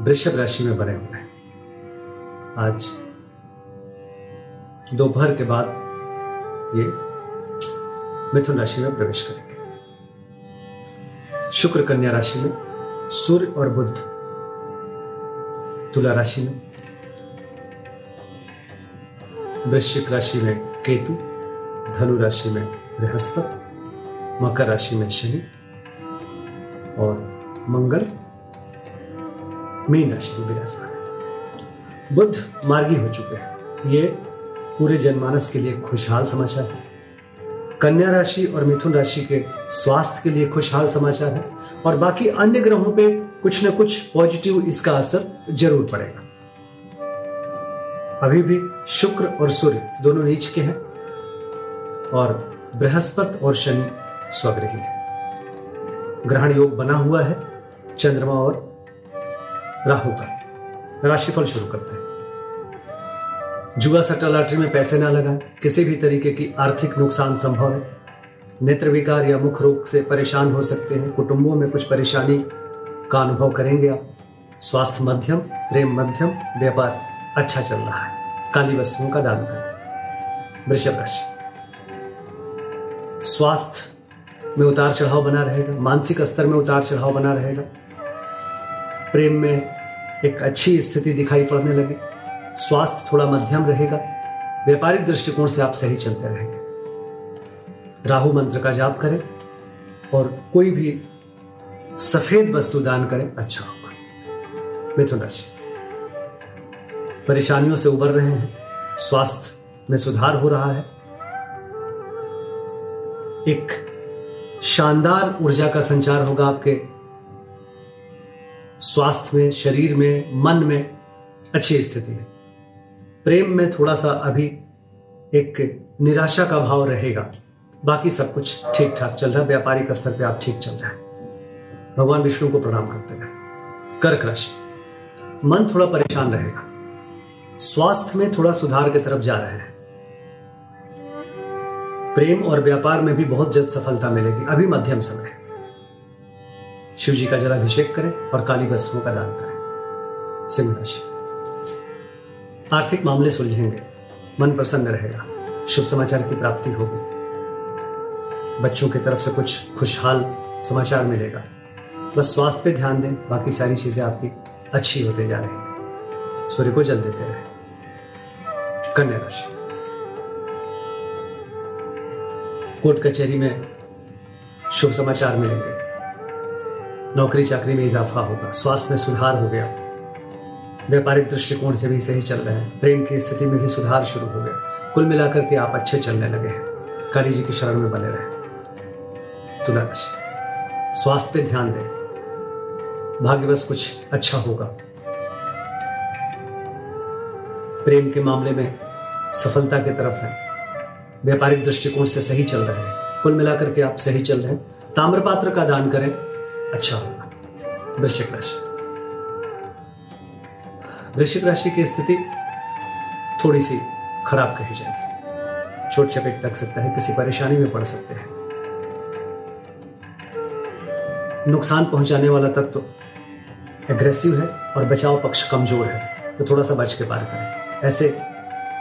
वृषभ राशि में बने हुए हैं। आज दोपहर के बाद ये मिथुन राशि में प्रवेश करेंगे। शुक्र कन्या राशि में, सूर्य और बुद्ध तुला राशि में, वृश्चिक राशि में केतु, धनु राशि में बृहस्पति, मकर राशि में शनि और मंगल मीन राशि में विराजमान है। बुद्ध मार्गी हो चुके हैं। ये पूरे जनमानस के लिए खुशहाल समाचार है। कन्या राशि और मिथुन राशि के स्वास्थ्य के लिए खुशहाल समाचार है और बाकी अन्य ग्रहों पे कुछ न कुछ पॉजिटिव इसका असर ज़रूर पड़ेगा। अभी भी शुक्र और सूर्य दोनों नीच के हैं और बृहस्पति और शनि स्वग्रही है। ग्रहण योग बना हुआ है। चंद्रमा और राहु का राशिफल शुरू करते हैं। जुआ सट्टा लॉटरी में पैसे ना लगाएँ। किसी भी तरीके की आर्थिक नुकसान संभव है। नेत्र विकार या मुख रोग से परेशान हो सकते हैं। कुटुंबों में कुछ परेशानी का अनुभव करेंगे आप। स्वास्थ्य मध्यम, प्रेम मध्यम, व्यापार अच्छा चल रहा है। काली वस्तुओं का दान करें। वृषभ राशि। स्वास्थ्य में उतार चढ़ाव बना रहेगा। मानसिक स्तर में उतार चढ़ाव बना रहेगा। प्रेम में एक अच्छी स्थिति दिखाई पड़ने लगी। स्वास्थ्य थोड़ा मध्यम रहेगा। व्यापारिक दृष्टिकोण से आप सही चलते रहेंगे। राहु मंत्र का जाप करें और कोई भी सफ़ेद वस्तु दान करें अच्छा होगा। मिथुन राशि। परेशानियों से उबर रहे हैं। स्वास्थ्य में सुधार हो रहा है। एक शानदार ऊर्जा का संचार होगा आपके स्वास्थ्य में, शरीर में, मन में अच्छी स्थिति है। प्रेम में थोड़ा सा अभी एक निराशा का भाव रहेगा। बाकी सब कुछ ठीक ठाक चल रहा है। व्यापारिक स्तर पे आप ठीक चल रहे हैं। भगवान विष्णु को प्रणाम करते रहे। कर्क राशि। मन थोड़ा परेशान रहेगा। स्वास्थ्य में थोड़ा सुधार की तरफ़ जा रहे हैं। प्रेम और व्यापार में भी बहुत जल्द सफलता मिलेगी। अभी मध्यम समय है। शिव जी का जलाभिषेक करें और काली वस्तुओं का दान करें। सिंह राशि। आर्थिक मामले सुलझेंगे। मन प्रसन्न रहेगा। शुभ समाचार की प्राप्ति होगी। बच्चों की तरफ़ से कुछ खुशहाल समाचार मिलेगा। बस स्वास्थ्य पे ध्यान दें। बाकी सारी चीज़ें आपकी अच्छी होते जा रही हैं। सूर्य को जल देते रहे। कन्या राशि। कोर्ट कचहरी में शुभ समाचार मिलेंगे। नौकरी चाकरी में इजाफा होगा, स्वास्थ्य में सुधार हो गया। व्यापारिक दृष्टिकोण से भी सही चल रहे हैं। प्रेम की स्थिति में भी सुधार शुरू हो गया। कुल मिलाकर के आप अच्छे चलने लगे हैं। काली जी की शरण में बने रहे। तुला राशि स्वास्थ्य पे ध्यान दें। भाग्यवश कुछ अच्छा होगा। प्रेम के मामले में सफलता की तरफ़ है। व्यापारिक दृष्टिकोण से सही चल रहे हैं। कुल मिलाकर के आप सही चल रहे हैं। ताम्रपात्र का दान करें। अच्छा वृश्चिक राशि। वृश्चिक राशि की स्थिति थोड़ी सी खराब कही जाएगी। चोट चपेट लग सकता है, किसी परेशानी में पड़ सकते हैं। नुकसान पहुँचाने वाला तत्व तो एग्रेसिव है और बचाव पक्ष कमज़ोर है तो थोड़ा सा बच के पार करें। ऐसे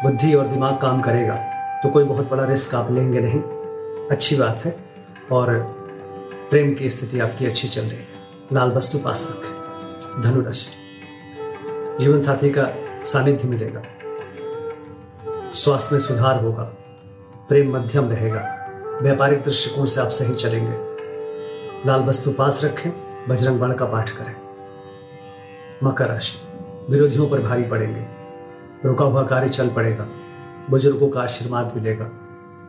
बुद्धि और दिमाग काम करेगा तो कोई बहुत बड़ा रिस्क आप लेंगे नहीं। अच्छी बात है और प्रेम की स्थिति आपकी अच्छी चल रही है। लाल वस्तु पास रखें। धनुराशि। जीवन साथी का सानिध्य मिलेगा। स्वास्थ्य में सुधार होगा। प्रेम मध्यम रहेगा। व्यापारिक दृष्टिकोण से आप सही चलेंगे। लाल वस्तु पास रखें। बजरंग बाण का पाठ करें। मकर राशि। विरोधियों पर भारी पड़ेंगे। रुका हुआ कार्य चल पड़ेगा। बुज़ुर्गों का आशीर्वाद मिलेगा।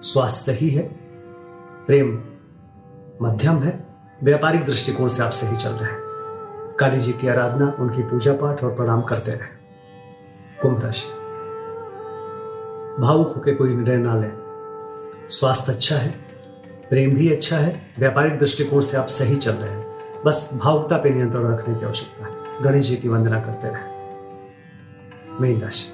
स्वास्थ्य सही है। प्रेम मध्यम है। व्यापारिक दृष्टिकोण से आप सही चल रहे हैं। काली जी की आराधना, उनकी पूजा पाठ और प्रणाम करते रहे। कुंभ राशि। भावुक होकर कोई निर्णय ना लें। स्वास्थ्य अच्छा है, प्रेम भी अच्छा है, व्यापारिक दृष्टिकोण से आप सही चल रहे हैं। बस भावुकता पे नियंत्रण रखने की आवश्यकता है। गणेश जी की वंदना करते रहे। मीन राशि।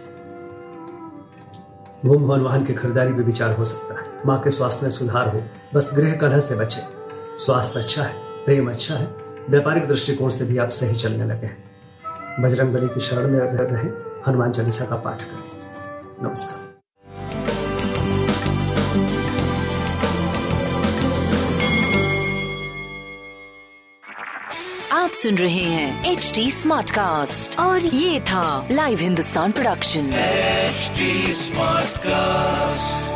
भूम भवन वाहन की खरीदारी में विचार हो सकता है। माँ के स्वास्थ्य में सुधार हो। बस गृह कलह से बचे। स्वास्थ्य अच्छा है प्रेम अच्छा है व्यापारिक दृष्टिकोण से भी आप सही चलने लगे हैं। बजरंग बली की शरण में रहे हनुमान चालीसा का पाठ करें। नमस्कार। आप सुन रहे हैं एच डी स्मार्ट कास्ट और ये था live Hindustan production smart cast